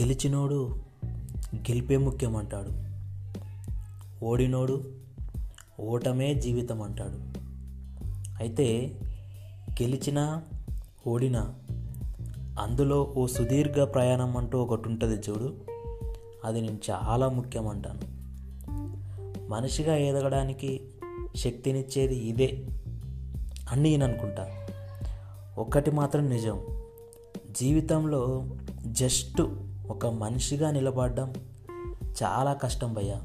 గెలిచినోడు గెలిపే ముఖ్యం అంటాడు ఓడినోడు ఓటమే జీవితం అంటాడు అయితే గెలిచినా ఓడినా అందులో ఓ సుదీర్ఘ ప్రయాణం అంటూ ఒకటి ఉంటుంది చూడు. అది నేను చాలా ముఖ్యం అంటాను మనిషిగా ఎదగడానికి శక్తినిచ్చేది ఇదే అని నేను అనుకుంటా ఒక్కటి మాత్రం నిజం. జీవితంలో జస్ట్ ఒక మనిషిగా నిలబడడం చాలా కష్టం భయ్యా.